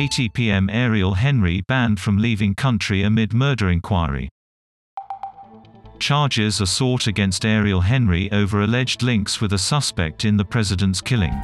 Haiti PM Ariel Henry banned from leaving country amid murder inquiry. Charges are sought against Ariel Henry over alleged links with a suspect in the president's killing.